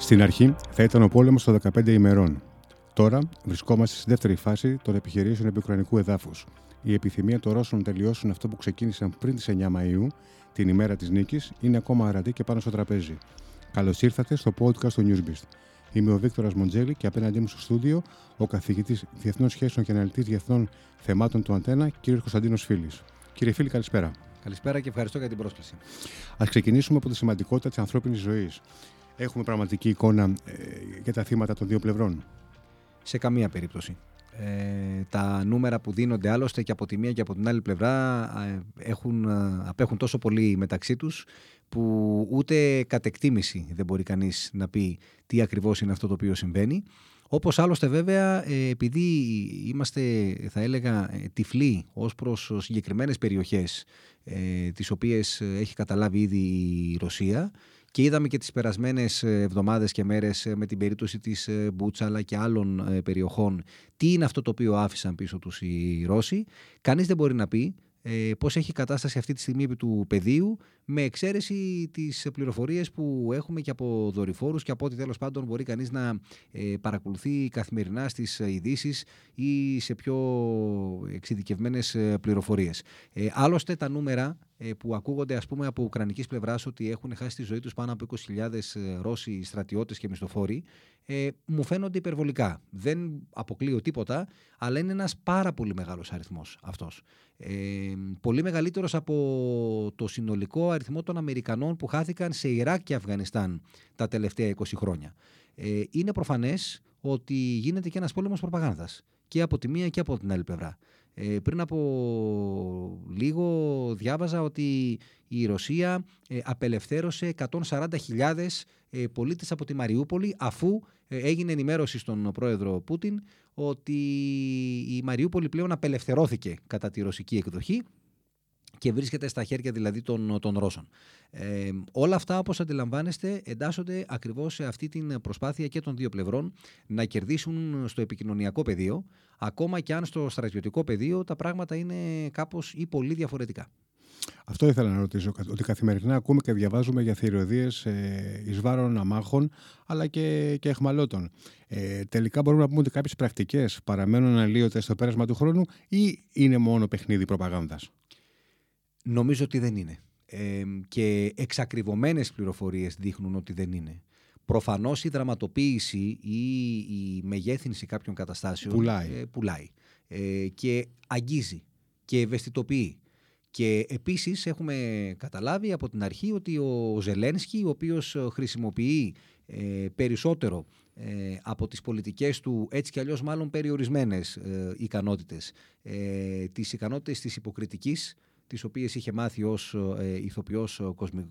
Στην αρχή θα ήταν ο πόλεμος των 15 ημερών. Τώρα βρισκόμαστε στη δεύτερη φάση των επιχειρήσεων επικρανικού εδάφους. Η επιθυμία των Ρώσων να τελειώσουν αυτό που ξεκίνησαν πριν τις 9 Μαου, την ημέρα της νίκης, είναι ακόμα αρατή και πάνω στο τραπέζι. Καλώς ήρθατε στο podcast του Newsbeast. Είμαι ο Βίκτορας Μοντζέλη και απέναντί μου στο στούντιο ο καθηγητής Διεθνών Σχέσεων και Αναλυτής Διεθνών Θεμάτων του Αντένα, κ. Κωνσταντίνος Φίλης. Κύριε Φίλη, καλησπέρα. Καλησπέρα και ευχαριστώ για την πρόσκληση. Α ξεκινήσουμε από τη σημαντικότητα της ανθρώπινης ζωής. Έχουμε πραγματική εικόνα ε, για τα θύματα των δύο πλευρών; Σε καμία περίπτωση. Ε, τα νούμερα που δίνονται άλλωστε και από τη μία και από την άλλη πλευρά ε, έχουν, ε, απέχουν τόσο πολύ μεταξύ τους που ούτε κατ' εκτίμηση δεν μπορεί κανείς να πει τι ακριβώς είναι αυτό το οποίο συμβαίνει. Όπως άλλωστε βέβαια επειδή είμαστε θα έλεγα τυφλοί ως προς συγκεκριμένες περιοχές τις οποίες έχει καταλάβει ήδη η Ρωσία και είδαμε και τις περασμένες ε, εβδομάδες και μέρες ε, με την περίπτωση της ε, Μπούτσα αλλά και άλλων περιοχών τι είναι αυτό το οποίο άφησαν πίσω τους οι Ρώσοι; Κανείς δεν μπορεί να πει ε, πώς έχει κατάσταση αυτή τη στιγμή επί του πεδίου με εξαίρεση τις πληροφορίες που έχουμε και από δορυφόρους και από ό,τι τέλος πάντων μπορεί κανείς να ε, παρακολουθεί καθημερινά στις ειδήσεις ή σε πιο εξειδικευμένες πληροφορίες. Ε, άλλωστε τα νούμερα ε, που ακούγονται ας πούμε από ουκρανικής πλευράς ότι έχουν χάσει τη ζωή τους πάνω από 20.000 ε, Ρώσοι στρατιώτες και μισθοφόροι ε, μου φαίνονται υπερβολικά. Δεν αποκλείω τίποτα, αλλά είναι ένας πάρα πολύ μεγάλος αριθμός αυτός. Ε, πολύ μεγαλύτερος από το συνολικό αριθμό των Αμερικανών που χάθηκαν σε Ιράκ και Αφγανιστάν τα τελευταία 20 χρόνια. Ε, είναι προφανές ότι γίνεται και ένας πόλεμος προπαγάνδας και από τη μία και από την άλλη πλευρά. Ε, πριν από λίγο διάβαζα ότι η Ρωσία ε, απελευθέρωσε 140.000 ε, πολίτες από τη Μαριούπολη αφού ε, έγινε ενημέρωση στον πρόεδρο Πούτιν ότι η Μαριούπολη πλέον απελευθερώθηκε κατά τη ρωσική εκδοχή και βρίσκεται στα χέρια δηλαδή των, των Ρώσων. Ε, όλα αυτά όπως αντιλαμβάνεστε εντάσσονται ακριβώς σε αυτή την προσπάθεια και των δύο πλευρών να κερδίσουν στο επικοινωνιακό πεδίο ακόμα και αν στο στρατιωτικό πεδίο τα πράγματα είναι κάπως ή πολύ διαφορετικά. Αυτό ήθελα να ρωτήσω, ότι καθημερινά ακούμε και διαβάζουμε για θηριωδίες ε, εις βάρον αμάχων, αλλά και, και εχμαλώτων. Ε, τελικά μπορούμε να πούμε ότι κάποιες πρακτικές παραμένουν αλλίωτες στο πέρασμα του χρόνου ή είναι μόνο παιχνίδι προπαγάνδας; Νομίζω ότι δεν είναι. Ε, και εξακριβωμένες πληροφορίες δείχνουν ότι δεν είναι. Προφανώς η δραματοποίηση ή η μεγέθυνση κάποιων καταστάσεων πουλάει, ε, πουλάει ε, και αγγίζει και ευαισθητοποιεί. Και επίσης έχουμε καταλάβει από την αρχή ότι ο Ζελένσκι, ο οποίος χρησιμοποιεί ε, περισσότερο ε, από τις πολιτικές του έτσι κι αλλιώς μάλλον περιορισμένες ε, ικανότητες, ε, τις ικανότητες της υποκριτικής, τις οποίες είχε μάθει ως ε, ηθοποιός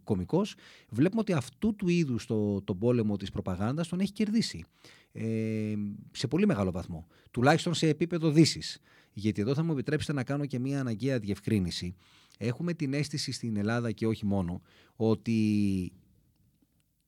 κομικός, βλέπουμε ότι αυτού του είδους το, τον πόλεμο της προπαγάνδας τον έχει κερδίσει ε, σε πολύ μεγάλο βαθμό, τουλάχιστον σε επίπεδο δύσης. Γιατί εδώ θα μου επιτρέψετε να κάνω και μια αναγκαία διευκρίνηση. Έχουμε την αίσθηση στην Ελλάδα και όχι μόνο ότι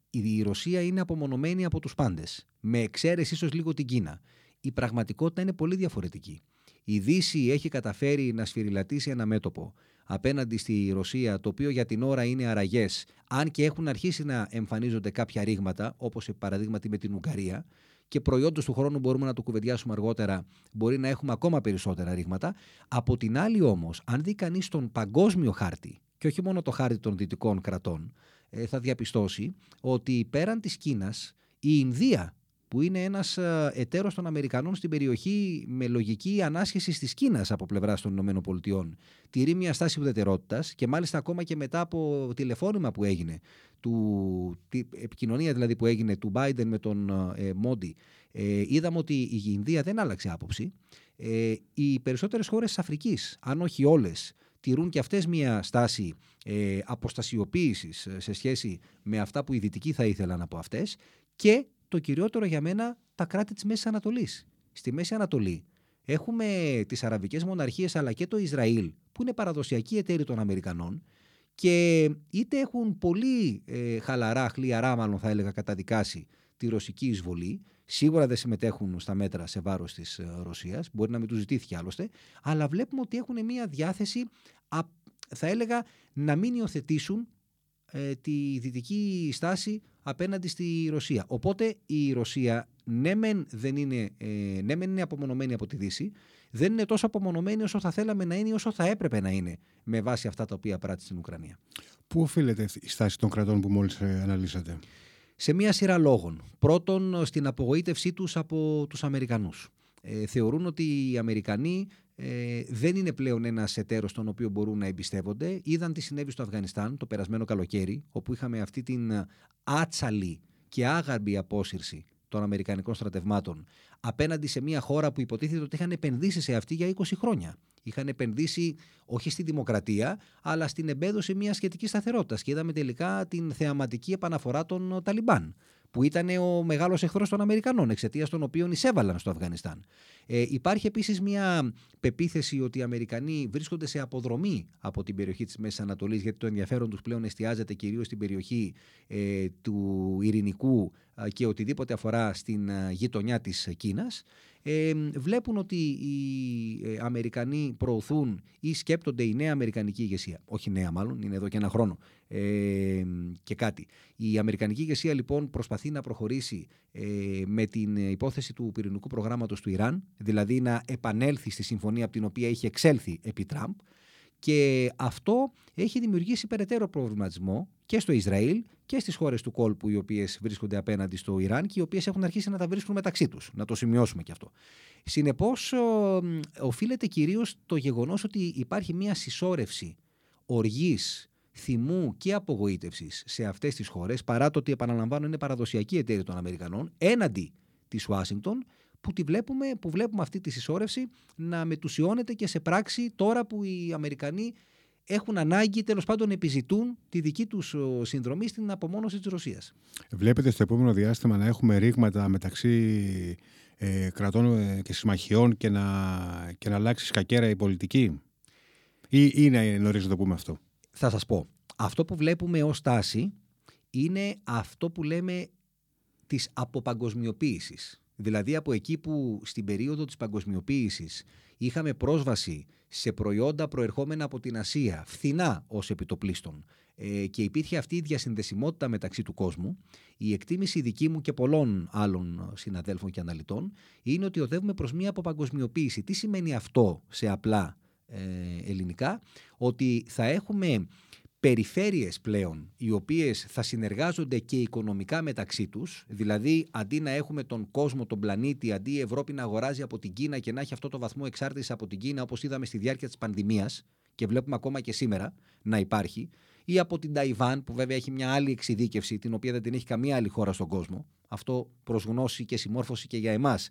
η Ρωσία είναι απομονωμένη από τους πάντες, με εξαίρεση ίσως λίγο την Κίνα. Η πραγματικότητα είναι πολύ διαφορετική. Η Δύση έχει καταφέρει να σφυριλατήσει ένα μέτωπο απέναντι στη Ρωσία, το οποίο για την ώρα είναι αραγές, αν και έχουν αρχίσει να εμφανίζονται κάποια ρήγματα, όπως παραδείγματι με την Ουγγαρία, και προϊόντος του χρόνου μπορούμε να το κουβεντιάσουμε αργότερα, μπορεί να έχουμε ακόμα περισσότερα ρήγματα. Από την άλλη όμως, αν δει κανείς τον παγκόσμιο χάρτη, και όχι μόνο το χάρτη των δυτικών κρατών, ε, θα διαπιστώσει ότι πέραν της Κίνας, η Ινδία που είναι ένας ε, εταίρος των Αμερικανών στην περιοχή με λογική ανάσχεση της Κίνας από πλευράς των ΗΠΑ. Τηρεί μια στάση ουδετερότητας και μάλιστα ακόμα και μετά από τηλεφώνημα που έγινε, του, τη επικοινωνία δηλαδή που έγινε του Biden με τον ε, Μόντι, ε, είδαμε ότι η Ινδία δεν άλλαξε άποψη. Ε, οι περισσότερες χώρες της Αφρικής, αν όχι όλες, τηρούν και αυτές μια στάση ε, αποστασιοποίησης σε σχέση με αυτά που οι δυτικοί θα ήθελαν από αυτές και το κυριότερο για μένα τα κράτη της Μέσης Ανατολής. Στη Μέση Ανατολή έχουμε τις Αραβικές Μοναρχίες αλλά και το Ισραήλ που είναι παραδοσιακοί εταίροι των Αμερικανών και είτε έχουν πολύ ε, χαλαρά, χλιαρά μάλλον θα έλεγα καταδικάσει τη ρωσική εισβολή, σίγουρα δεν συμμετέχουν στα μέτρα σε βάρος της ε, Ρωσίας, μπορεί να μην τους ζητήθηκε άλλωστε, αλλά βλέπουμε ότι έχουν μια διάθεση, θα έλεγα, να μην υιοθετήσουν ε, τη δυτική στάση απέναντι στη Ρωσία. Οπότε η Ρωσία ναι μεν, δεν είναι, ε, ναι μεν είναι απομονωμένη από τη Δύση, δεν είναι τόσο απομονωμένη όσο θα θέλαμε να είναι όσο θα έπρεπε να είναι με βάση αυτά τα οποία πράττει στην Ουκρανία. Πού οφείλεται η στάση των κρατών που μόλις ε, αναλύσατε; Σε μία σειρά λόγων. Πρώτον, στην απογοήτευσή τους από τους Αμερικανούς. Ε, θεωρούν ότι οι Αμερικανοί ε, δεν είναι πλέον ένας εταίρος τον οποίο μπορούν να εμπιστεύονται. Είδαν τι συνέβη στο Αφγανιστάν το περασμένο καλοκαίρι, όπου είχαμε αυτή την άτσαλη και άγαρμπη απόσυρση των Αμερικανικών στρατευμάτων απέναντι σε μια χώρα που υποτίθεται ότι είχαν επενδύσει σε αυτή για 20 χρόνια. Είχαν επενδύσει όχι στη δημοκρατία, αλλά στην εμπέδωση μιας σχετικής σταθερότητας. Και είδαμε τελικά την θεαματική επαναφορά των Ταλιμπάν που ήταν ο μεγάλος εχθρός των Αμερικανών, εξαιτίας των οποίων εισέβαλαν στο Αφγανιστάν. Ε, υπάρχει επίσης μια πεποίθηση ότι οι Αμερικανοί βρίσκονται σε αποδρομή από την περιοχή της Μέσης Ανατολής, γιατί το ενδιαφέρον τους πλέον εστιάζεται κυρίως στην περιοχή ε, του Ειρηνικού και οτιδήποτε αφορά στην γειτονιά της Κίνας ε, βλέπουν ότι οι ε, Αμερικανοί προωθούν ή σκέπτονται η νέα Αμερικανική ηγεσία. Όχι νέα, μάλλον, είναι εδώ και ένα χρόνο ε, και κάτι. Η Αμερικανική ηγεσία λοιπόν προσπαθεί να προχωρήσει ε, με την υπόθεση του πυρηνικού προγράμματος του Ιράν, δηλαδή να επανέλθει στη συμφωνία από την οποία είχε εξέλθει επί Τραμπ. Και αυτό έχει δημιουργήσει περαιτέρω προβληματισμό και στο Ισραήλ και στις χώρες του κόλπου, οι οποίες βρίσκονται απέναντι στο Ιράν και οι οποίες έχουν αρχίσει να τα βρίσκουν μεταξύ τους. Να το σημειώσουμε και αυτό. Συνεπώς, οφείλεται κυρίως το γεγονός ότι υπάρχει μια συσσόρευση οργής, θυμού και απογοήτευσης σε αυτές τις χώρες, παρά το ότι, επαναλαμβάνω, είναι παραδοσιακή εταίρεια των Αμερικανών, έναντι της Ουάσιγκτον, που, τη βλέπουμε, που βλέπουμε αυτή τη συσσόρευση να μετουσιώνεται και σε πράξη τώρα που οι Αμερικανοί έχουν ανάγκη, τέλος πάντων επιζητούν τη δική τους συνδρομή στην απομόνωση της Ρωσίας. Βλέπετε στο επόμενο διάστημα να έχουμε ρήγματα μεταξύ ε, κρατών ε, και συμμαχιών και να, και να αλλάξει σκακέρα η πολιτική; Ή είναι νωρίς να το πούμε αυτό; Θα σας πω. Αυτό που βλέπουμε ως τάση είναι αυτό που λέμε της αποπαγκοσμιοποίησης. Δηλαδή από εκεί που στην περίοδο της παγκοσμιοποίησης είχαμε πρόσβαση σε προϊόντα προερχόμενα από την Ασία, φθηνά ως επιτοπλίστων, ε, και υπήρχε αυτή η διασυνδεσιμότητα μεταξύ του κόσμου, η εκτίμηση δική μου και πολλών άλλων συναδέλφων και αναλυτών είναι ότι οδεύουμε προς μία αποπαγκοσμιοποίηση. Τι σημαίνει αυτό σε απλά ε, ελληνικά, ότι θα έχουμε περιφέρειες πλέον οι οποίες θα συνεργάζονται και οικονομικά μεταξύ τους, δηλαδή αντί να έχουμε τον κόσμο, τον πλανήτη, αντί η Ευρώπη να αγοράζει από την Κίνα και να έχει αυτό το βαθμό εξάρτησης από την Κίνα όπως είδαμε στη διάρκεια της πανδημίας και βλέπουμε ακόμα και σήμερα να υπάρχει, ή από την Ταϊβάν που βέβαια έχει μια άλλη εξειδίκευση την οποία δεν την έχει καμία άλλη χώρα στον κόσμο. Αυτό προς γνώση και συμμόρφωση και για εμάς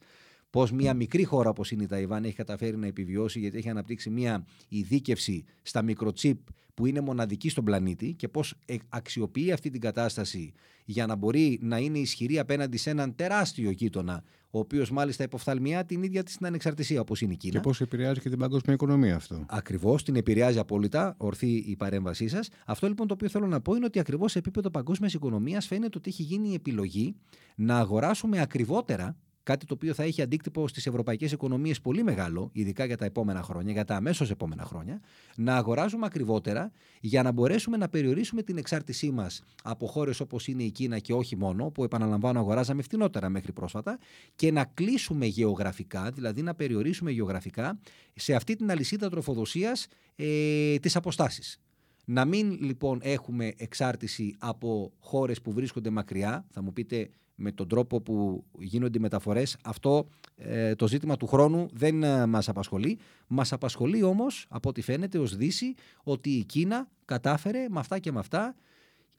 πώς μια μικρή χώρα όπως είναι η Ταϊβάν έχει καταφέρει να επιβιώσει γιατί έχει αναπτύξει μια ειδίκευση στα μικροτσίπ που είναι μοναδική στον πλανήτη και πώς ε, αξιοποιεί αυτή την κατάσταση για να μπορεί να είναι ισχυρή απέναντι σε έναν τεράστιο γείτονα, ο οποίος μάλιστα υποφθαλμιά την ίδια της την ανεξαρτησία όπως είναι η Κίνα. Και πώς επηρεάζει και την παγκόσμια οικονομία αυτό. Ακριβώς, την επηρεάζει απόλυτα, ορθή η παρέμβασή σας. Αυτό λοιπόν το οποίο θέλω να πω είναι ότι ακριβώς σε επίπεδο παγκόσμιας οικονομίας φαίνεται ότι έχει γίνει η επιλογή να αγοράσουμε ακριβότερα Κάτι το οποίο θα έχει αντίκτυπο στις ευρωπαϊκές οικονομίες πολύ μεγάλο, ειδικά για τα επόμενα χρόνια, για τα αμέσως επόμενα χρόνια, να αγοράζουμε ακριβότερα για να μπορέσουμε να περιορίσουμε την εξάρτησή μας από χώρες όπως είναι η Κίνα και όχι μόνο, που επαναλαμβάνω αγοράζαμε φτηνότερα μέχρι πρόσφατα, και να κλείσουμε γεωγραφικά, δηλαδή να περιορίσουμε γεωγραφικά σε αυτή την αλυσίδα τροφοδοσίας ε, τις αποστάσεις. Να μην λοιπόν έχουμε εξάρτηση από χώρες που βρίσκονται μακριά, θα μου πείτε με τον τρόπο που γίνονται οι μεταφορές, αυτό ε, το ζήτημα του χρόνου δεν ε, μας απασχολεί. Μας απασχολεί όμως, από ό,τι φαίνεται ως Δύση, ότι η Κίνα κατάφερε με αυτά και με αυτά,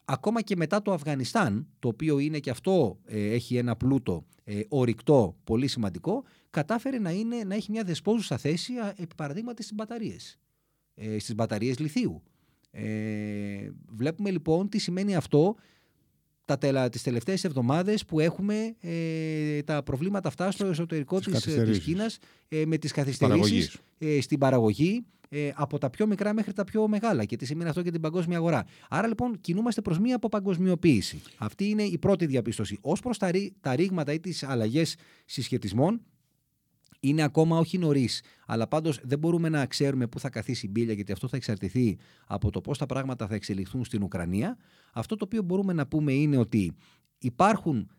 ακόμα και μετά το Αφγανιστάν, το οποίο είναι και αυτό ε, έχει ένα πλούτο ε, ορυκτό πολύ σημαντικό, κατάφερε να, είναι, να έχει μια δεσπόζουσα θέση επί παραδείγματι στις μπαταρίες, ε, στις μπαταρίες λιθίου. Ε, βλέπουμε λοιπόν τι σημαίνει αυτό τα τελα, τις τελευταίες εβδομάδες που έχουμε ε, τα προβλήματα αυτά στο εσωτερικό της, ε, της Κίνας ε, με τις καθυστερήσεις ε, στην παραγωγή ε, από τα πιο μικρά μέχρι τα πιο μεγάλα και τι σημαίνει αυτό για την παγκόσμια αγορά. Άρα λοιπόν κινούμαστε προς μία αποπαγκοσμιοποίηση. Αυτή είναι η πρώτη διαπίστωση. Ως προς τα, τα ρήγματα ή τις αλλαγές συσχετισμών Είναι ακόμα όχι νωρίς, αλλά πάντως δεν μπορούμε να ξέρουμε πού θα καθίσει η μπύλια, γιατί αυτό θα εξαρτηθεί από το πώς τα πράγματα θα εξελιχθούν στην Ουκρανία. Αυτό το οποίο μπορούμε να πούμε είναι ότι υπάρχουν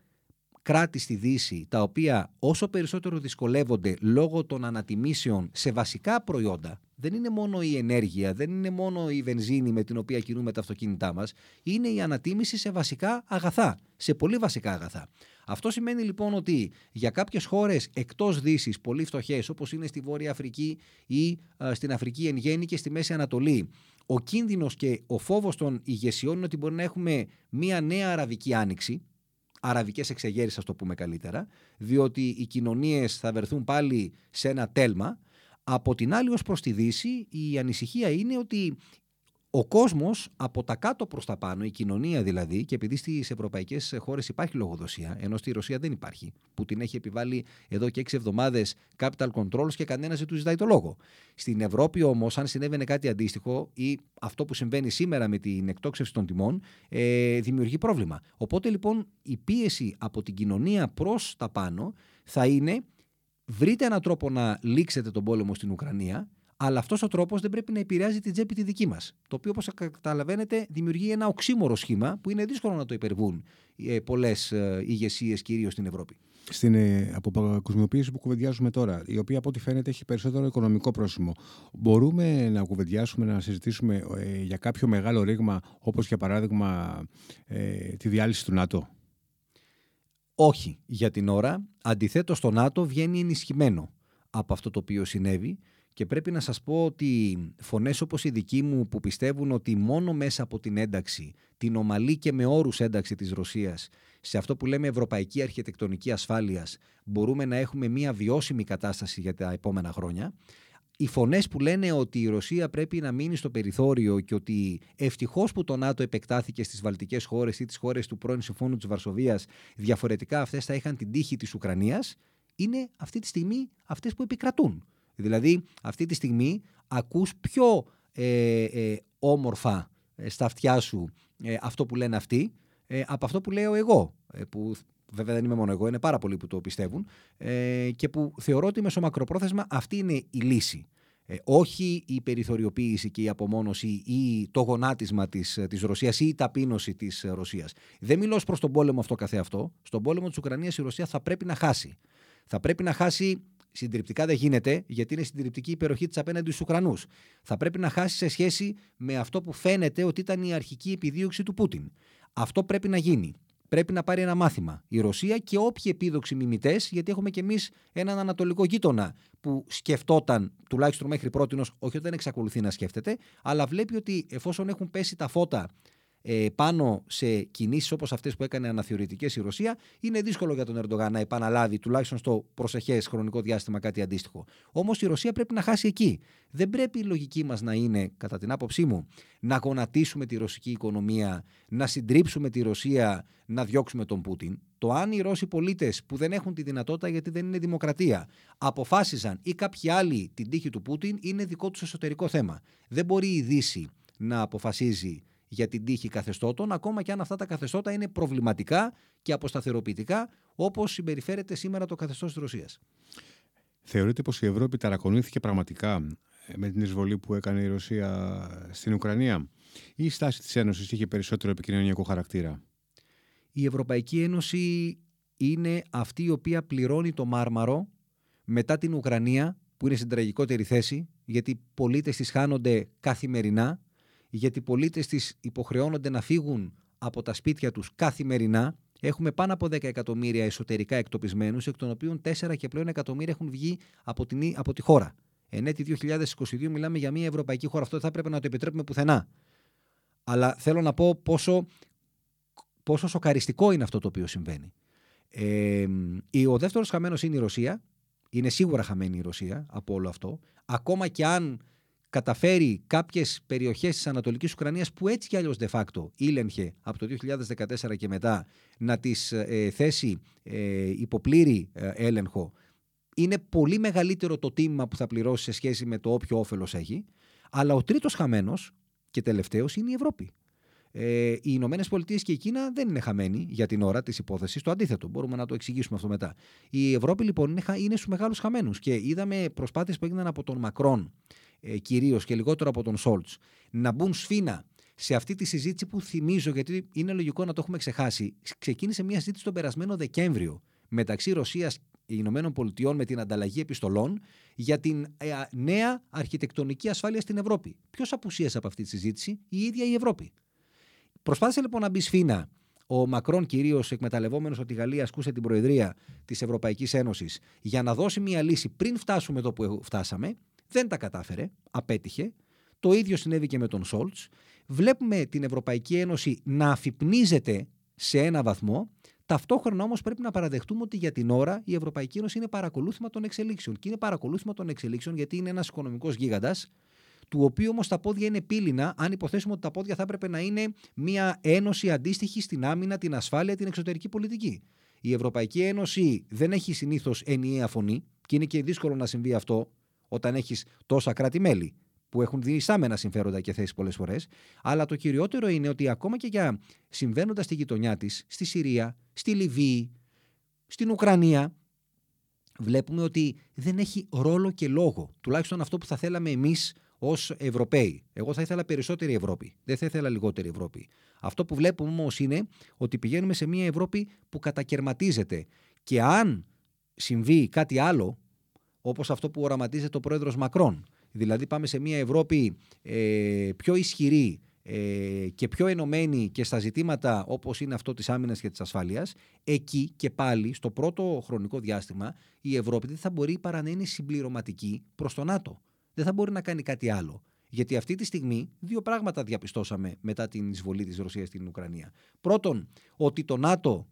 κράτη στη Δύση τα οποία όσο περισσότερο δυσκολεύονται λόγω των ανατιμήσεων σε βασικά προϊόντα, δεν είναι μόνο η ενέργεια, δεν είναι μόνο η βενζίνη με την οποία κινούμε τα αυτοκίνητά μας, είναι η ανατίμηση σε βασικά αγαθά, σε πολύ βασικά αγαθά. Αυτό σημαίνει λοιπόν ότι για κάποιες χώρες εκτός Δύσης, πολύ φτωχές, όπως είναι στη Βόρεια Αφρική ή στην Αφρική εν γέννη και στη Μέση Ανατολή, ο κίνδυνος και ο φόβος των ηγεσιών είναι ότι μπορεί να έχουμε μια νέα αραβική άνοιξη, αραβικές εξεγέρσεις, ας το πούμε καλύτερα, διότι οι κοινωνίες θα βρεθούν πάλι σε ένα τέλμα. Από την άλλη, ως προς τη Δύση, η ανησυχία είναι ότι ο κόσμος από τα κάτω προς τα πάνω, η κοινωνία δηλαδή, και επειδή στις ευρωπαϊκές χώρες υπάρχει λογοδοσία, ενώ στη Ρωσία δεν υπάρχει, που την έχει επιβάλει εδώ και έξι εβδομάδες capital controls και κανένας δεν του ζητάει το λόγο. Στην Ευρώπη όμως, αν συνέβαινε κάτι αντίστοιχο ή αυτό που συμβαίνει σήμερα με την εκτόξευση των τιμών, ε, δημιουργεί πρόβλημα. Οπότε λοιπόν η πίεση από την κοινωνία προς τα πάνω θα είναι βρείτε έναν τρόπο να λήξετε τον πόλεμο στην Ουκρανία αλλά αυτός ο τρόπος δεν πρέπει να επηρεάζει την τσέπη τη δική μας. Το οποίο, όπως καταλαβαίνετε, δημιουργεί ένα οξύμορο σχήμα που είναι δύσκολο να το υπερβούν ε, πολλές ε, ηγεσίες, κυρίως στην Ευρώπη. Στην ε, αποπαγκοσμιοποίηση που κουβεντιάζουμε τώρα, η οποία από ό,τι φαίνεται έχει περισσότερο οικονομικό πρόσημο, μπορούμε να κουβεντιάσουμε, να συζητήσουμε ε, για κάποιο μεγάλο ρήγμα, όπως για παράδειγμα ε, τη διάλυση του ΝΑΤΟ; Όχι για την ώρα. Αντιθέτως, το ΝΑΤΟ βγαίνει ενισχυμένο από αυτό το οποίο συνέβη και πρέπει να σας πω ότι φωνές όπως η δική μου που πιστεύουν ότι μόνο μέσα από την ένταξη, την ομαλή και με όρους ένταξη της Ρωσίας, σε αυτό που λέμε ευρωπαϊκή αρχιτεκτονική ασφάλειας, μπορούμε να έχουμε μια βιώσιμη κατάσταση για τα επόμενα χρόνια. Οι φωνές που λένε ότι η Ρωσία πρέπει να μείνει στο περιθώριο και ότι ευτυχώς που το ΝΑΤΟ επεκτάθηκε στις βαλτικές χώρες ή τις χώρες του πρώην Συμφώνου της Βαρσοβίας, διαφορετικά αυτές θα είχαν την τύχη της Ουκρανίας, είναι αυτή τη στιγμή αυτές που επικρατούν. Δηλαδή αυτή τη στιγμή ακούς πιο ε, ε, όμορφα ε, στα αυτιά σου αυτό που λένε αυτοί από αυτό που λέω εγώ. Που βέβαια δεν είμαι μόνο εγώ, είναι πάρα πολλοί που το πιστεύουν και που θεωρώ ότι μεσομακροπρόθεσμα αυτή είναι η λύση. όχι η περιθωριοποίηση και η απομόνωση ή το γονάτισμα της, της Ρωσίας ή η ταπείνωση της Ρωσίας. Δεν μιλώ προς τον πόλεμο αυτό καθεαυτό. Στον πόλεμο της Ουκρανίας η Ρωσία θα πρέπει να χάσει. Θα πρέπει να χάσει Συντριπτικά δεν γίνεται, γιατί είναι συντριπτική υπεροχή της απέναντι στους Ουκρανούς. Θα πρέπει να χάσει σε σχέση με αυτό που φαίνεται ότι ήταν η αρχική επιδίωξη του Πούτιν. Αυτό πρέπει να γίνει. Πρέπει να πάρει ένα μάθημα η Ρωσία και όποιοι επίδοξοι μιμητές, γιατί έχουμε κι εμείς έναν ανατολικό γείτονα που σκεφτόταν, τουλάχιστον μέχρι πρώτη, όχι ότι δεν εξακολουθεί να σκέφτεται, αλλά βλέπει ότι εφόσον έχουν πέσει τα φώτα ε, πάνω σε κινήσεις όπως αυτές που έκανε αναθεωρητικές η Ρωσία, είναι δύσκολο για τον Ερντογάν να επαναλάβει τουλάχιστον στο προσεχές χρονικό διάστημα κάτι αντίστοιχο. Όμως η Ρωσία πρέπει να χάσει εκεί. Δεν πρέπει η λογική μας να είναι, κατά την άποψή μου, να γονατίσουμε τη ρωσική οικονομία, να συντρίψουμε τη Ρωσία, να διώξουμε τον Πούτιν. Το αν οι Ρώσοι πολίτες που δεν έχουν τη δυνατότητα γιατί δεν είναι δημοκρατία αποφάσιζαν ή κάποιοι άλλοι την τύχη του Πούτιν είναι δικό τους εσωτερικό θέμα. Δεν μπορεί η Δύση να αποφασίζει για την τύχη καθεστώτων, ακόμα και αν αυτά τα καθεστώτα είναι προβληματικά και αποσταθεροποιητικά, όπως συμπεριφέρεται σήμερα το καθεστώς της Ρωσίας. Θεωρείτε πως η Ευρώπη ταρακονήθηκε πραγματικά ε, με την εισβολή που έκανε η Ρωσία στην Ουκρανία, ή η στάση της Ένωσης είχε περισσότερο επικοινωνιακό χαρακτήρα; Η Ευρωπαϊκή Ένωση είναι αυτή η οποία πληρώνει το μάρμαρο μετά την Ουκρανία, που είναι στην τραγικότερη θέση, γιατί οι πολίτες της χάνονται καθημερινά γιατί οι πολίτες της υποχρεώνονται να φύγουν από τα σπίτια τους καθημερινά. Έχουμε πάνω από 10 εκατομμύρια εσωτερικά εκτοπισμένους, εκ των οποίων 4 και πλέον εκατομμύρια έχουν βγει από, την, από τη χώρα. Εν έτη 2022 μιλάμε για μια ευρωπαϊκή χώρα. Αυτό δεν θα έπρεπε να το επιτρέπουμε πουθενά. Αλλά θέλω να πω πόσο, πόσο σοκαριστικό είναι αυτό το οποίο συμβαίνει. Ε, ο δεύτερος χαμένος είναι η Ρωσία. Είναι σίγουρα χαμένη η Ρωσία από όλο αυτό. Ακόμα και αν καταφέρει κάποιες περιοχές της Ανατολικής Ουκρανίας που έτσι κι αλλιώς de facto ήλεγχε από το 2014 και μετά να τις ε, θέσει ε, υποπλήρη ε, έλεγχο. Είναι πολύ μεγαλύτερο το τίμημα που θα πληρώσει σε σχέση με το όποιο όφελος έχει. Αλλά ο τρίτος χαμένος και τελευταίος είναι η Ευρώπη. Ε, οι Ηνωμένες Πολιτείες και η Κίνα δεν είναι χαμένοι για την ώρα της υπόθεσης. Το αντίθετο, μπορούμε να το εξηγήσουμε αυτό μετά. Η Ευρώπη λοιπόν είναι, είναι στους μεγάλους χαμένους και είδαμε προσπάθειες που έγιναν από τον Μακρόν ε, κυρίως και λιγότερο από τον Σόλτς να μπουν σφίνα σε αυτή τη συζήτηση που θυμίζω, γιατί είναι λογικό να το έχουμε ξεχάσει, ξεκίνησε μια συζήτηση τον περασμένο Δεκέμβριο μεταξύ Ρωσίας Ηνωμένων Πολιτειών με την ανταλλαγή επιστολών για την ε, νέα αρχιτεκτονική ασφάλεια στην Ευρώπη. Ποιος απουσίασε από αυτή τη συζήτηση, η ίδια η Ευρώπη. Προσπάθησε λοιπόν να μπει σφίνα ο Μακρόν, κυρίως εκμεταλλευόμενος ότι η Γαλλία ασκούσε την Προεδρία της Ευρωπαϊκής Ένωσης, για να δώσει μια λύση πριν φτάσουμε εδώ που φτάσαμε. Δεν τα κατάφερε, απέτυχε. Το ίδιο συνέβη και με τον Σόλτς. Βλέπουμε την Ευρωπαϊκή Ένωση να αφυπνίζεται σε ένα βαθμό Ταυτόχρονα όμως πρέπει να παραδεχτούμε ότι για την ώρα η Ευρωπαϊκή Ένωση είναι παρακολούθημα των εξελίξεων. Και είναι παρακολούθημα των εξελίξεων γιατί είναι ένας οικονομικός γίγαντας, του οποίου όμως τα πόδια είναι πύληνα, αν υποθέσουμε ότι τα πόδια θα έπρεπε να είναι μια ένωση αντίστοιχη στην άμυνα, την ασφάλεια, την εξωτερική πολιτική. Η Ευρωπαϊκή Ένωση δεν έχει συνήθως ενιαία φωνή και είναι και δύσκολο να συμβεί αυτό όταν έχεις τόσα κράτη-μέλη που έχουν διεισάμενα συμφέροντα και θέσεις πολλές φορές. Αλλά το κυριότερο είναι ότι ακόμα και για συμβαίνοντας στη γειτονιά της, στη Συρία, στη Λιβύη, στην Ουκρανία, βλέπουμε ότι δεν έχει ρόλο και λόγο. Τουλάχιστον αυτό που θα θέλαμε εμείς ως Ευρωπαίοι. Εγώ θα ήθελα περισσότερη Ευρώπη. Δεν θα ήθελα λιγότερη Ευρώπη. Αυτό που βλέπουμε όμως είναι ότι πηγαίνουμε σε μια Ευρώπη που κατακαιρματίζεται. Και αν συμβεί κάτι άλλο, όπως αυτό που οραματίζεται ο πρόεδρος Μακρόν, Δηλαδή πάμε σε μια Ευρώπη ε, πιο ισχυρή ε, και πιο ενωμένη και στα ζητήματα όπως είναι αυτό της άμυνας και της ασφάλειας, εκεί και πάλι στο πρώτο χρονικό διάστημα η Ευρώπη δεν θα μπορεί παρά να είναι συμπληρωματική προς το ΝΑΤΟ. Δεν θα μπορεί να κάνει κάτι άλλο. Γιατί αυτή τη στιγμή δύο πράγματα διαπιστώσαμε μετά την εισβολή της Ρωσίας στην Ουκρανία. Πρώτον, ότι το ΝΑΤΟ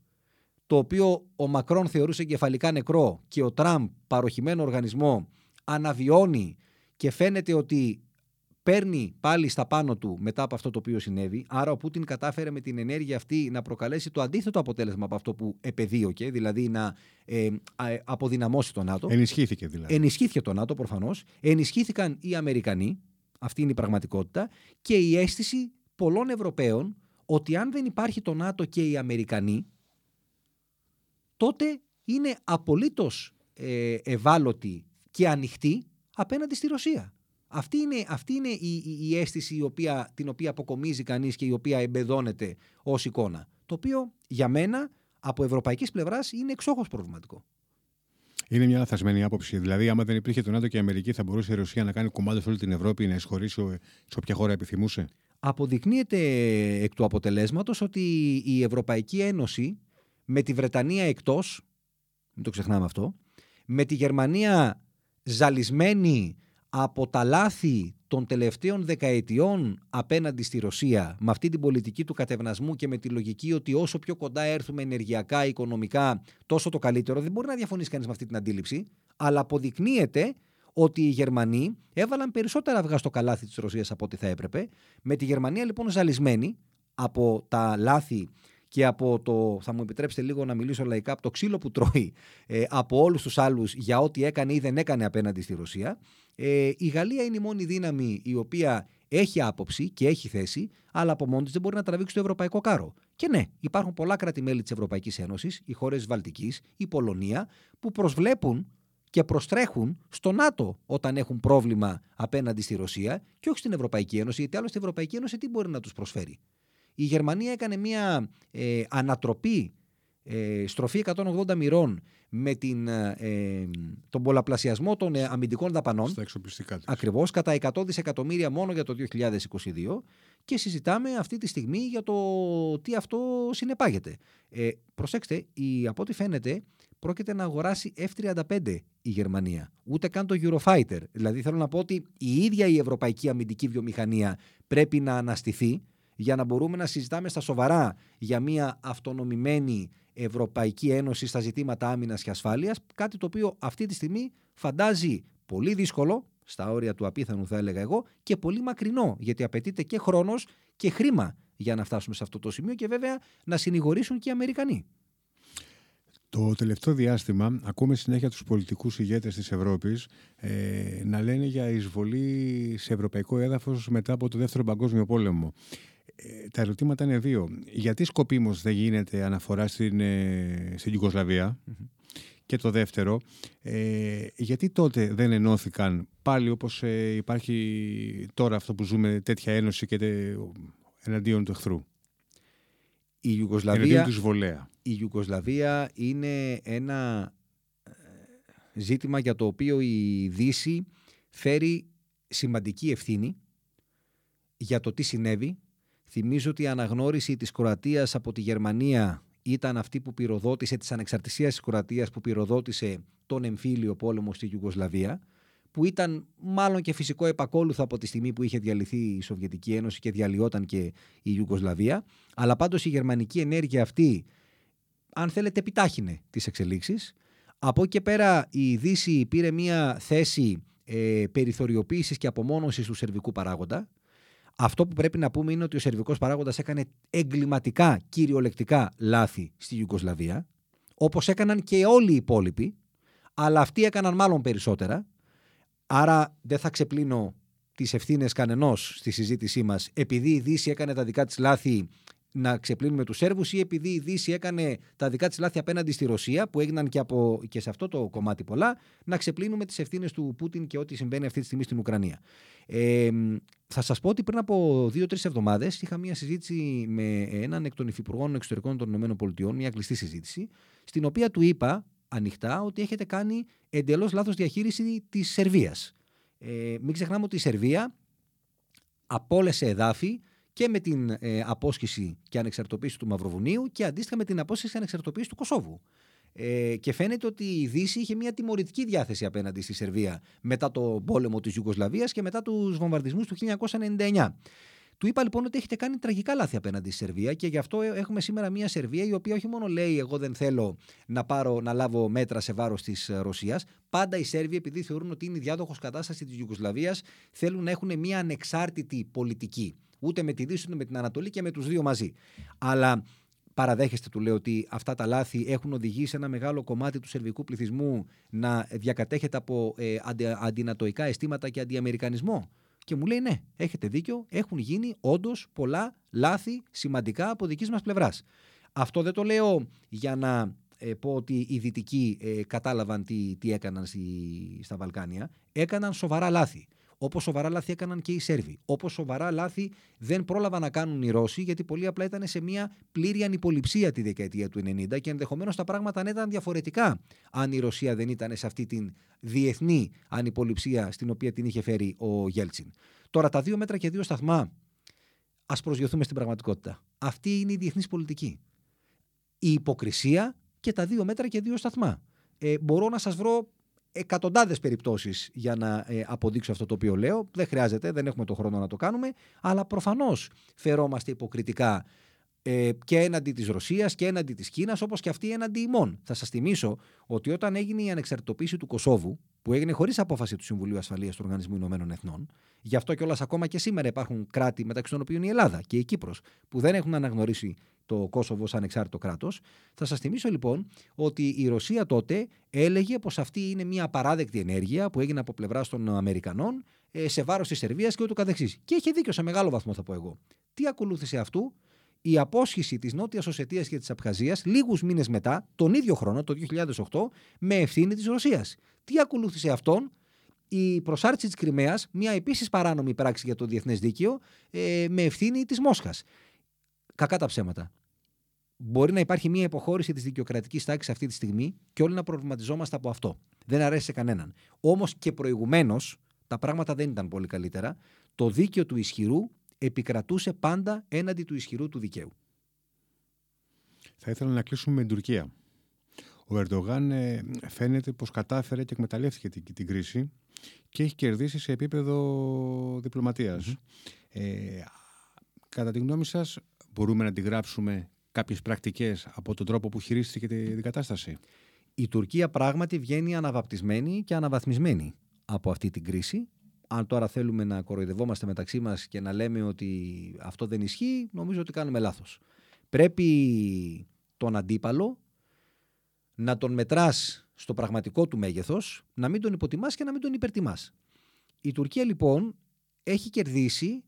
το οποίο ο Μακρόν θεωρούσε εγκεφαλικά νεκρό και ο Τραμπ παροχημένο οργανισμό αναβιώνει και φαίνεται ότι παίρνει πάλι στα πάνω του μετά από αυτό το οποίο συνέβη. Άρα ο Πούτιν κατάφερε με την ενέργεια αυτή να προκαλέσει το αντίθετο αποτέλεσμα από αυτό που επεδίωκε, δηλαδή να ε, αποδυναμώσει το ΝΑΤΟ. Ενισχύθηκε δηλαδή. Ενισχύθηκε το ΝΑΤΟ προφανώς. Ενισχύθηκαν οι Αμερικανοί. Αυτή είναι η πραγματικότητα. Και η αίσθηση πολλών Ευρωπαίων ότι αν δεν υπάρχει το ΝΑΤΟ και οι Αμερικανοί, τότε είναι απολύτως ε, ευάλωτοι και ανοιχτοί απέναντι στη Ρωσία. Αυτή είναι, αυτή είναι η, η, αίσθηση η οποία, την οποία αποκομίζει κανείς και η οποία εμπεδώνεται ως εικόνα. Το οποίο για μένα από ευρωπαϊκής πλευράς είναι εξόχως προβληματικό. Είναι μια λαθασμένη άποψη. Δηλαδή, άμα δεν υπήρχε το ΝΑΤΟ και η Αμερική, θα μπορούσε η Ρωσία να κάνει κομμάτι σε όλη την Ευρώπη να εισχωρήσει σε όποια χώρα επιθυμούσε; Αποδεικνύεται εκ του αποτελέσματος ότι η Ευρωπαϊκή Ένωση με τη Βρετανία εκτός, μην το ξεχνάμε αυτό, με τη Γερμανία ζαλισμένη από τα λάθη των τελευταίων δεκαετιών απέναντι στη Ρωσία με αυτή την πολιτική του κατευνασμού και με τη λογική ότι όσο πιο κοντά έρθουμε ενεργειακά, οικονομικά, τόσο το καλύτερο. Δεν μπορεί να διαφωνήσει κανείς με αυτή την αντίληψη, αλλά αποδεικνύεται ότι οι Γερμανοί έβαλαν περισσότερα αυγά στο καλάθι της Ρωσίας από ό,τι θα έπρεπε. Με τη Γερμανία λοιπόν ζαλισμένη από τα λάθη και από το, θα μου επιτρέψετε λίγο να μιλήσω λαϊκά, από το ξύλο που τρώει ε, από όλους τους άλλους για ό,τι έκανε ή δεν έκανε απέναντι στη Ρωσία. Ε, η Γαλλία είναι η μόνη δύναμη η οποία έχει άποψη και έχει θέση, αλλά από μόνη της δεν μπορεί να τραβήξει το ευρωπαϊκό κάρο. Και ναι, υπάρχουν πολλά κράτη-μέλη της Ευρωπαϊκής Ένωσης, οι χώρες τη Βαλτικής, η Πολωνία, που προσβλέπουν και προστρέχουν στο ΝΑΤΟ όταν έχουν πρόβλημα απέναντι στη Ρωσία και όχι στην Ευρωπαϊκή Ένωση, γιατί άλλωστε η Ευρωπαϊκή Ένωση τι μπορεί να τους προσφέρει; Η Γερμανία έκανε μια ε, ανατροπή, ε, στροφή 180 μοιρών με την, ε, τον πολλαπλασιασμό των αμυντικών δαπανών. Στα εξοπλιστικά της. Ακριβώς, κατά 100 δισεκατομμύρια μόνο για το 2022 και συζητάμε αυτή τη στιγμή για το τι αυτό συνεπάγεται. Ε, προσέξτε, η, από ό,τι φαίνεται πρόκειται να αγοράσει F-35 η Γερμανία. Ούτε καν το Eurofighter. Δηλαδή θέλω να πω ότι η ίδια η ευρωπαϊκή αμυντική βιομηχανία πρέπει να αναστηθεί για να μπορούμε να συζητάμε στα σοβαρά για μια αυτονομημένη Ευρωπαϊκή Ένωση στα ζητήματα άμυνας και ασφάλειας. Κάτι το οποίο αυτή τη στιγμή φαντάζει πολύ δύσκολο, στα όρια του απίθανου θα έλεγα εγώ, και πολύ μακρινό, γιατί απαιτείται και χρόνος και χρήμα για να φτάσουμε σε αυτό το σημείο και βέβαια να συνηγορήσουν και οι Αμερικανοί. Το τελευταίο διάστημα ακούμε συνέχεια τους πολιτικούς ηγέτες της Ευρώπης ε, να λένε για εισβολή σε ευρωπαϊκό έδαφος μετά από το Δεύτερο Παγκόσμιο Πόλεμο. Ε, τα ερωτήματα είναι δύο. Γιατί σκοπίμως δεν γίνεται αναφορά στην, ε, στην Ιουγκοσλαβία; Και το δεύτερο, ε, γιατί τότε δεν ενώθηκαν πάλι όπως ε, υπάρχει τώρα αυτό που ζούμε τέτοια ένωση και τε, εναντίον του εχθρού; Η Ιουγκοσλαβία, η Ιουγκοσλαβία είναι ένα ε, ζήτημα για το οποίο η Δύση φέρει σημαντική ευθύνη για το τι συνέβη. Θυμίζω ότι η αναγνώριση της Κροατίας από τη Γερμανία ήταν αυτή που πυροδότησε της ανεξαρτησίας της Κροατίας που πυροδότησε τον εμφύλιο πόλεμο στη Ιουγκοσλαβία που ήταν μάλλον και φυσικό επακόλουθο από τη στιγμή που είχε διαλυθεί η Σοβιετική Ένωση και διαλυόταν και η Ιουγκοσλαβία. Αλλά πάντως η γερμανική ενέργεια αυτή, αν θέλετε, επιτάχυνε τις εξελίξεις. Από εκεί και πέρα η Δύση πήρε μια θέση ε, περιθωριοποίησης και απομόνωσης του σερβικού παράγοντα. Αυτό που πρέπει να πούμε είναι ότι ο σερβικός παράγοντας έκανε εγκληματικά, κυριολεκτικά λάθη στη Ιουγκοσλαβία, όπως έκαναν και όλοι οι υπόλοιποι, αλλά αυτοί έκαναν μάλλον περισσότερα. Άρα δεν θα ξεπλύνω τις ευθύνες κανενός στη συζήτησή μας επειδή η Δύση έκανε τα δικά της λάθη να ξεπλύνουμε τους Σέρβους ή επειδή η Δύση έκανε τα δικά της λάθη απέναντι στη Ρωσία, που έγιναν και, από, και σε αυτό το κομμάτι πολλά, να ξεπλύνουμε τις ευθύνες του Πούτιν και ό,τι συμβαίνει αυτή τη στιγμή στην Ουκρανία. Ε, θα σας πω ότι πριν από δύο-τρεις εβδομάδες είχα μια συζήτηση με έναν εκ των υφυπουργών εξωτερικών των ΗΠΑ, μια κλειστή συζήτηση, στην οποία του είπα ανοιχτά ότι έχετε κάνει εντελώς λάθος διαχείριση της Σερβίας. Ε, μην ξεχνάμε ότι η Σερβία απόλυσε εδάφη και με την ε, απόσχηση και ανεξαρτοποίηση του Μαυροβουνίου και αντίστοιχα με την απόσχηση και ανεξαρτοποίηση του Κωσόβου. Ε, και φαίνεται ότι η Δύση είχε μια τιμωρητική διάθεση απέναντι στη Σερβία μετά το πόλεμο της Ιουγκοσλαβίας και μετά τους βομβαρδισμούς του 1999. Του είπα λοιπόν ότι έχετε κάνει τραγικά λάθη απέναντι στη Σερβία και γι' αυτό έχουμε σήμερα μια Σερβία η οποία όχι μόνο λέει εγώ δεν θέλω να, πάρω, να λάβω μέτρα σε βάρος της Ρωσίας. Πάντα οι Σέρβοι, επειδή θεωρούν ότι είναι διάδοχος κατάσταση της Ιουγκοσλαβίας, θέλουν να έχουν μια ανεξάρτητη πολιτική ούτε με τη Δύση ούτε με την Ανατολή και με τους δύο μαζί. Αλλά παραδέχεστε, του λέω, ότι αυτά τα λάθη έχουν οδηγήσει ένα μεγάλο κομμάτι του σερβικού πληθυσμού να διακατέχεται από ε, αντι, αντινατοϊκά αισθήματα και αντιαμερικανισμό. Και μου λέει ναι, έχετε δίκιο, έχουν γίνει όντως πολλά λάθη σημαντικά από δικής μας πλευράς. Αυτό δεν το λέω για να ε, πω ότι οι Δυτικοί ε, κατάλαβαν τι, τι έκαναν στη, στα Βαλκάνια. Έκαναν σοβαρά λάθη. Όπως σοβαρά λάθη έκαναν και οι Σέρβοι. Όπως σοβαρά λάθη δεν πρόλαβαν να κάνουν οι Ρώσοι, γιατί πολύ απλά ήταν σε μια πλήρη ανυποληψία τη δεκαετία του 90 και ενδεχομένως τα πράγματα ήταν διαφορετικά αν η Ρωσία δεν ήταν σε αυτή την διεθνή ανυποληψία στην οποία την είχε φέρει ο Γέλτσιν. Τώρα, τα δύο μέτρα και δύο σταθμά, ας προσγειωθούμε στην πραγματικότητα. Αυτή είναι η διεθνής πολιτική. Η υποκρισία και τα δύο μέτρα και δύο σταθμά. Ε, μπορώ να σας βρω εκατοντάδες περιπτώσεις για να ε, αποδείξω αυτό το οποίο λέω. Δεν χρειάζεται, δεν έχουμε το χρόνο να το κάνουμε. Αλλά προφανώς φερόμαστε υποκριτικά ε, και έναντι της Ρωσίας και έναντι της Κίνας, όπως και αυτή έναντι ημών. Θα σας θυμίσω ότι όταν έγινε η ανεξαρτητοποίηση του Κωσόβου, που έγινε χωρίς απόφαση του Συμβουλίου Ασφαλείας του Οργανισμού Ηνωμένων Εθνών, γι' αυτό κιόλας ακόμα και σήμερα υπάρχουν κράτη μεταξύ των οποίων η Ελλάδα και η Κύπρος που δεν έχουν αναγνωρίσει το Κόσοβο σαν ανεξάρτητο κράτος. Θα σας θυμίσω λοιπόν ότι η Ρωσία τότε έλεγε πως αυτή είναι μια απαράδεκτη ενέργεια που έγινε από πλευράς των Αμερικανών ε, σε βάρος της Σερβίας και ούτω καθεξής. Και έχει δίκιο σε μεγάλο βαθμό, θα πω εγώ. Τι ακολούθησε αυτού, η απόσχηση της Νότιας Οσετίας και της Απχαζίας λίγους μήνες μετά, τον ίδιο χρόνο, το 2008, με ευθύνη της Ρωσίας. Τι ακολούθησε αυτόν, η προσάρτηση της Κρυμαίας, μια επίσης παράνομη πράξη για το διεθνές δίκαιο, ε, με ευθύνη της Μόσχας. Κακά τα ψέματα. Μπορεί να υπάρχει μια υποχώρηση της δικαιοκρατικής τάξης αυτή τη στιγμή και όλοι να προβληματιζόμαστε από αυτό. Δεν αρέσει σε κανέναν. Όμως και προηγουμένως τα πράγματα δεν ήταν πολύ καλύτερα. Το δίκαιο του ισχυρού επικρατούσε πάντα έναντι του ισχυρού του δικαίου. Θα ήθελα να κλείσουμε με την Τουρκία. Ο Ερντογάν ε, φαίνεται πως κατάφερε και εκμεταλλεύτηκε την, την κρίση και έχει κερδίσει σε επίπεδο Ε, κατά τη γνώμη σας μπορούμε να τη γράψουμε κάποιες πρακτικές από τον τρόπο που χειρίστηκε την κατάσταση. Η Τουρκία πράγματι βγαίνει αναβαπτισμένη και αναβαθμισμένη από αυτή την κρίση. Αν τώρα θέλουμε να κοροϊδευόμαστε μεταξύ μας και να λέμε ότι αυτό δεν ισχύει, νομίζω ότι κάνουμε λάθος. Πρέπει τον αντίπαλο να τον μετράς στο πραγματικό του μέγεθος, να μην τον υποτιμάς και να μην τον υπερτιμάς. Η Τουρκία λοιπόν έχει κερδίσει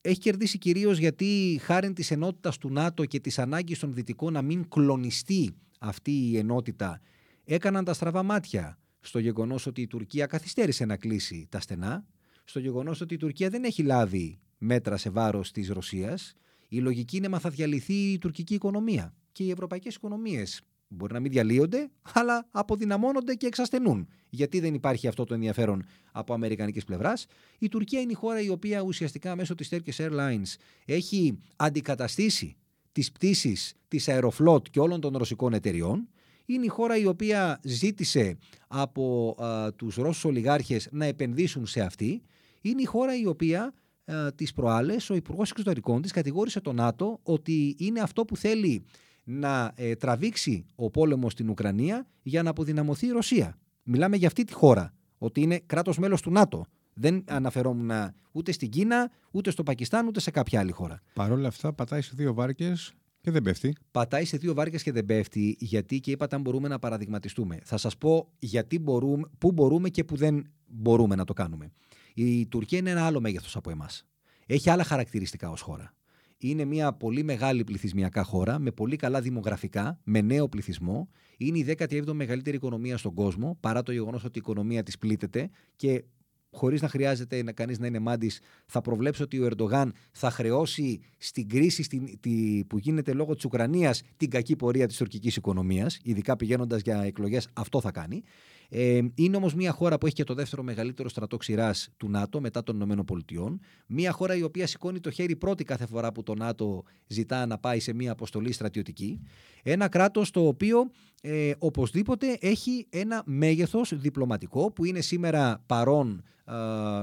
έχει κερδίσει κυρίως γιατί χάρη της ενότητας του ΝΑΤΟ και της ανάγκης των Δυτικών να μην κλονιστεί αυτή η ενότητα, έκαναν τα στραβά μάτια στο γεγονός ότι η Τουρκία καθυστέρησε να κλείσει τα στενά, στο γεγονός ότι η Τουρκία δεν έχει λάβει μέτρα σε βάρος της Ρωσίας. Η λογική είναι μα θα διαλυθεί η τουρκική οικονομία και οι ευρωπαϊκές οικονομίες. Μπορεί να μην διαλύονται, αλλά αποδυναμώνονται και εξασθενούν. Γιατί δεν υπάρχει αυτό το ενδιαφέρον από αμερικανικής πλευράς; Η Τουρκία είναι η χώρα η οποία ουσιαστικά μέσω της Turkish Airlines έχει αντικαταστήσει τις πτήσεις της Aeroflot και όλων των ρωσικών εταιριών. Είναι η χώρα η οποία ζήτησε από α, τους Ρώσους ολιγάρχες να επενδύσουν σε αυτή. Είναι η χώρα η οποία α, τις προάλλες ο Υπουργός Εξωτερικών της κατηγόρησε το ΝΑΤΟ ότι είναι αυτό που θέλει να ε, τραβήξει ο πόλεμος στην Ουκρανία για να αποδυναμωθεί η Ρωσία. Μιλάμε για αυτή τη χώρα, ότι είναι κράτος μέλος του ΝΑΤΟ. Δεν αναφερόμουν ούτε στην Κίνα, ούτε στο Πακιστάν, ούτε σε κάποια άλλη χώρα. Παρ' όλα αυτά πατάει σε δύο βάρκες και δεν πέφτει. Πατάει σε δύο βάρκες και δεν πέφτει, γιατί και είπατε αν μπορούμε να παραδειγματιστούμε. Θα σας πω γιατί μπορούμε, πού μπορούμε και πού δεν μπορούμε να το κάνουμε. Η Τουρκία είναι ένα άλλο μέγεθος από εμάς. Έχει άλλα χαρακτηριστικά ως χώρα. Είναι μια πολύ μεγάλη πληθυσμιακά χώρα, με πολύ καλά δημογραφικά, με νέο πληθυσμό. Είναι η 17η μεγαλύτερη οικονομία στον κόσμο, παρά το γεγονός ότι η οικονομία της πλήττεται και χωρίς να χρειάζεται να κανείς να είναι μάντης, θα προβλέψω ότι ο Ερντογάν θα χρεώσει στην κρίση στην, τη, που γίνεται λόγω της Ουκρανίας την κακή πορεία της τουρκικής οικονομίας. Ειδικά πηγαίνοντας για εκλογές, αυτό θα κάνει. Ε, είναι όμως μια χώρα που έχει και το δεύτερο μεγαλύτερο στρατό ξηράς του ΝΑΤΟ μετά των ΗΠΑ. Μια χώρα η οποία σηκώνει το χέρι πρώτη κάθε φορά που το ΝΑΤΟ ζητά να πάει σε μια αποστολή στρατιωτική. Ένα κράτος το οποίο ε, οπωσδήποτε έχει ένα μέγεθος διπλωματικό που είναι σήμερα παρόν ε,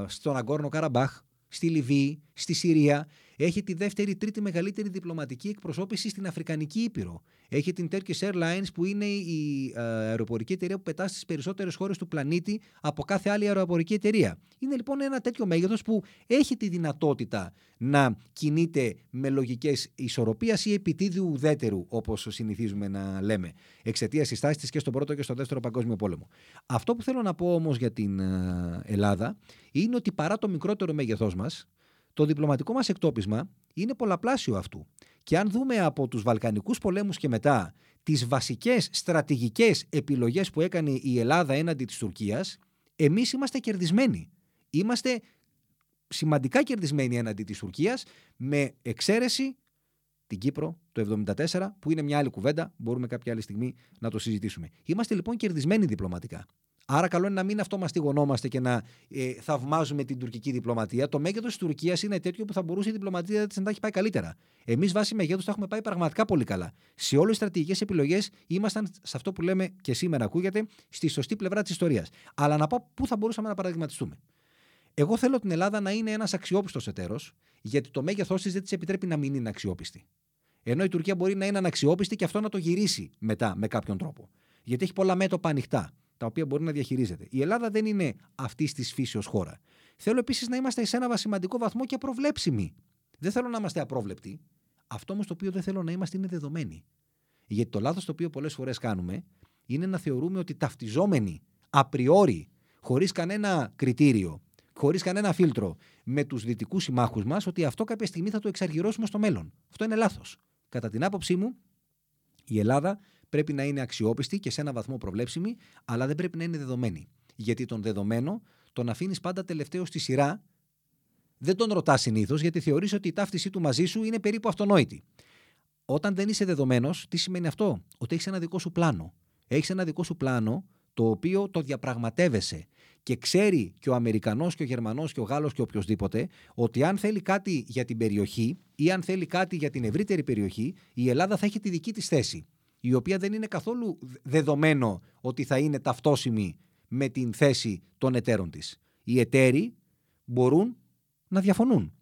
στον Αγκόρνο Καραμπάχ, στη Λιβύη, στη Συρία. Έχει τη δεύτερη, τρίτη μεγαλύτερη διπλωματική εκπροσώπηση στην Αφρικανική Ήπειρο. Έχει την Turkish Airlines που είναι η ε, αεροπορική εταιρεία που πετά στις περισσότερες χώρες του πλανήτη από κάθε άλλη αεροπορική εταιρεία. Είναι λοιπόν ένα τέτοιο μέγεθος που έχει τη δυνατότητα να κινείται με λογικές ισορροπία ή επιτίδιου ουδέτερου, όπως συνηθίζουμε να λέμε, εξαιτίας της τάσης της και στον πρώτο και στον δεύτερο Παγκόσμιο Πόλεμο. Αυτό που θέλω να πω όμως για την ε, Ελλάδα είναι ότι παρά το μικρότερο μέγεθός μας, το διπλωματικό μας εκτόπισμα είναι πολλαπλάσιο αυτού. Και αν δούμε από τους Βαλκανικούς πολέμους και μετά τις βασικές στρατηγικές επιλογές που έκανε η Ελλάδα έναντι της Τουρκίας, εμείς είμαστε κερδισμένοι. Είμαστε σημαντικά κερδισμένοι έναντι της Τουρκίας με εξαίρεση την Κύπρο το 1974 που είναι μια άλλη κουβέντα, μπορούμε κάποια άλλη στιγμή να το συζητήσουμε. Είμαστε λοιπόν κερδισμένοι διπλωματικά. Άρα, καλό είναι να μην αυτομαστιγωνόμαστε και να ε, θαυμάζουμε την τουρκική διπλωματία. Το μέγεθος της Τουρκίας είναι τέτοιο που θα μπορούσε η διπλωματία της να τα έχει πάει καλύτερα. Εμείς, βάσει μεγέθους, τα έχουμε πάει πραγματικά πολύ καλά. Σε όλες τις στρατηγικές επιλογές ήμασταν σε αυτό που λέμε και σήμερα ακούγεται, στη σωστή πλευρά της ιστορίας. Αλλά να πω πού θα μπορούσαμε να παραδειγματιστούμε. Εγώ θέλω την Ελλάδα να είναι ένας αξιόπιστος εταίρος, γιατί το μέγεθός της δεν της επιτρέπει να μην είναι αξιόπιστη. Ενώ η Τουρκία μπορεί να είναι αναξιόπιστη και αυτό να το γυρίσει μετά με κάποιον τρόπο. Γιατί έχει πολλά μέτωπα ανοιχτά τα οποία μπορεί να διαχειρίζεται. Η Ελλάδα δεν είναι αυτής της φύσεως χώρα. Θέλω επίσης να είμαστε σε ένα σημαντικό βαθμό και προβλέψιμοι. Δεν θέλω να είμαστε απρόβλεπτοι. Αυτό όμως το οποίο δεν θέλω να είμαστε είναι δεδομένοι. Γιατί το λάθος το οποίο πολλές φορές κάνουμε είναι να θεωρούμε ότι ταυτιζόμενοι απριόρι, χωρίς κανένα κριτήριο, χωρίς κανένα φίλτρο, με τους δυτικούς συμμάχους μας, ότι αυτό κάποια στιγμή θα το εξαργυρώσουμε στο μέλλον. Αυτό είναι λάθος. Κατά την άποψή μου, η Ελλάδα πρέπει να είναι αξιόπιστη και σε ένα βαθμό προβλέψιμη, αλλά δεν πρέπει να είναι δεδομένη. Γιατί τον δεδομένο τον αφήνεις πάντα τελευταίο στη σειρά. Δεν τον ρωτάς συνήθως, γιατί θεωρείς ότι η ταύτισή του μαζί σου είναι περίπου αυτονόητη. Όταν δεν είσαι δεδομένος, τι σημαίνει αυτό, Ότι έχεις ένα δικό σου πλάνο. Έχεις ένα δικό σου πλάνο το οποίο το διαπραγματεύεσαι και ξέρει και ο Αμερικανός και ο Γερμανός και ο Γάλλος και οποιοδήποτε ότι αν θέλει κάτι για την περιοχή ή αν θέλει κάτι για την ευρύτερη περιοχή η Ελλάδα θα έχει τη δική της θέση η οποία δεν είναι καθόλου δεδομένο ότι θα είναι ταυτόσιμη με την θέση των εταίρων της. Οι εταίροι μπορούν να διαφωνούν.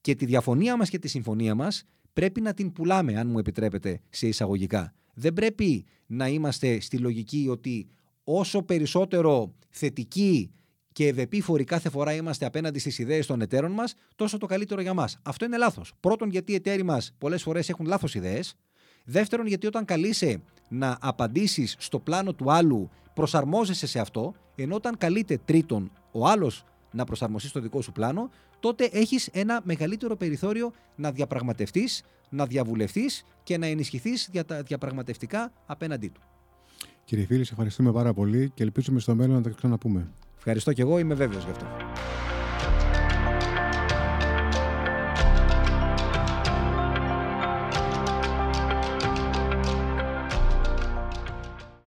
Και τη διαφωνία μας και τη συμφωνία μας πρέπει να την πουλάμε, αν μου επιτρέπετε, σε εισαγωγικά. Δεν πρέπει να είμαστε στη λογική ότι όσο περισσότερο θετικοί και ευεπίφοροι κάθε φορά είμαστε απέναντι στις ιδέες των εταίρων μας, τόσο το καλύτερο για μας. Αυτό είναι λάθος. Πρώτον, γιατί οι εταίροι μας πολλές φορές έχουν λάθος ιδέες. Δεύτερον, γιατί όταν καλείσαι να απαντήσεις στο πλάνο του άλλου, προσαρμόζεσαι σε αυτό, ενώ όταν καλείται τρίτον ο άλλος να προσαρμοστεί στο δικό σου πλάνο, τότε έχεις ένα μεγαλύτερο περιθώριο να διαπραγματευτείς, να διαβουλευτείς και να ενισχυθείς για τα διαπραγματευτικά απέναντί του. Κύριε Φίλη, σε ευχαριστούμε πάρα πολύ και ελπίζουμε στο μέλλον να τα ξαναπούμε. Ευχαριστώ και εγώ, είμαι βέβαιος γι' αυτό.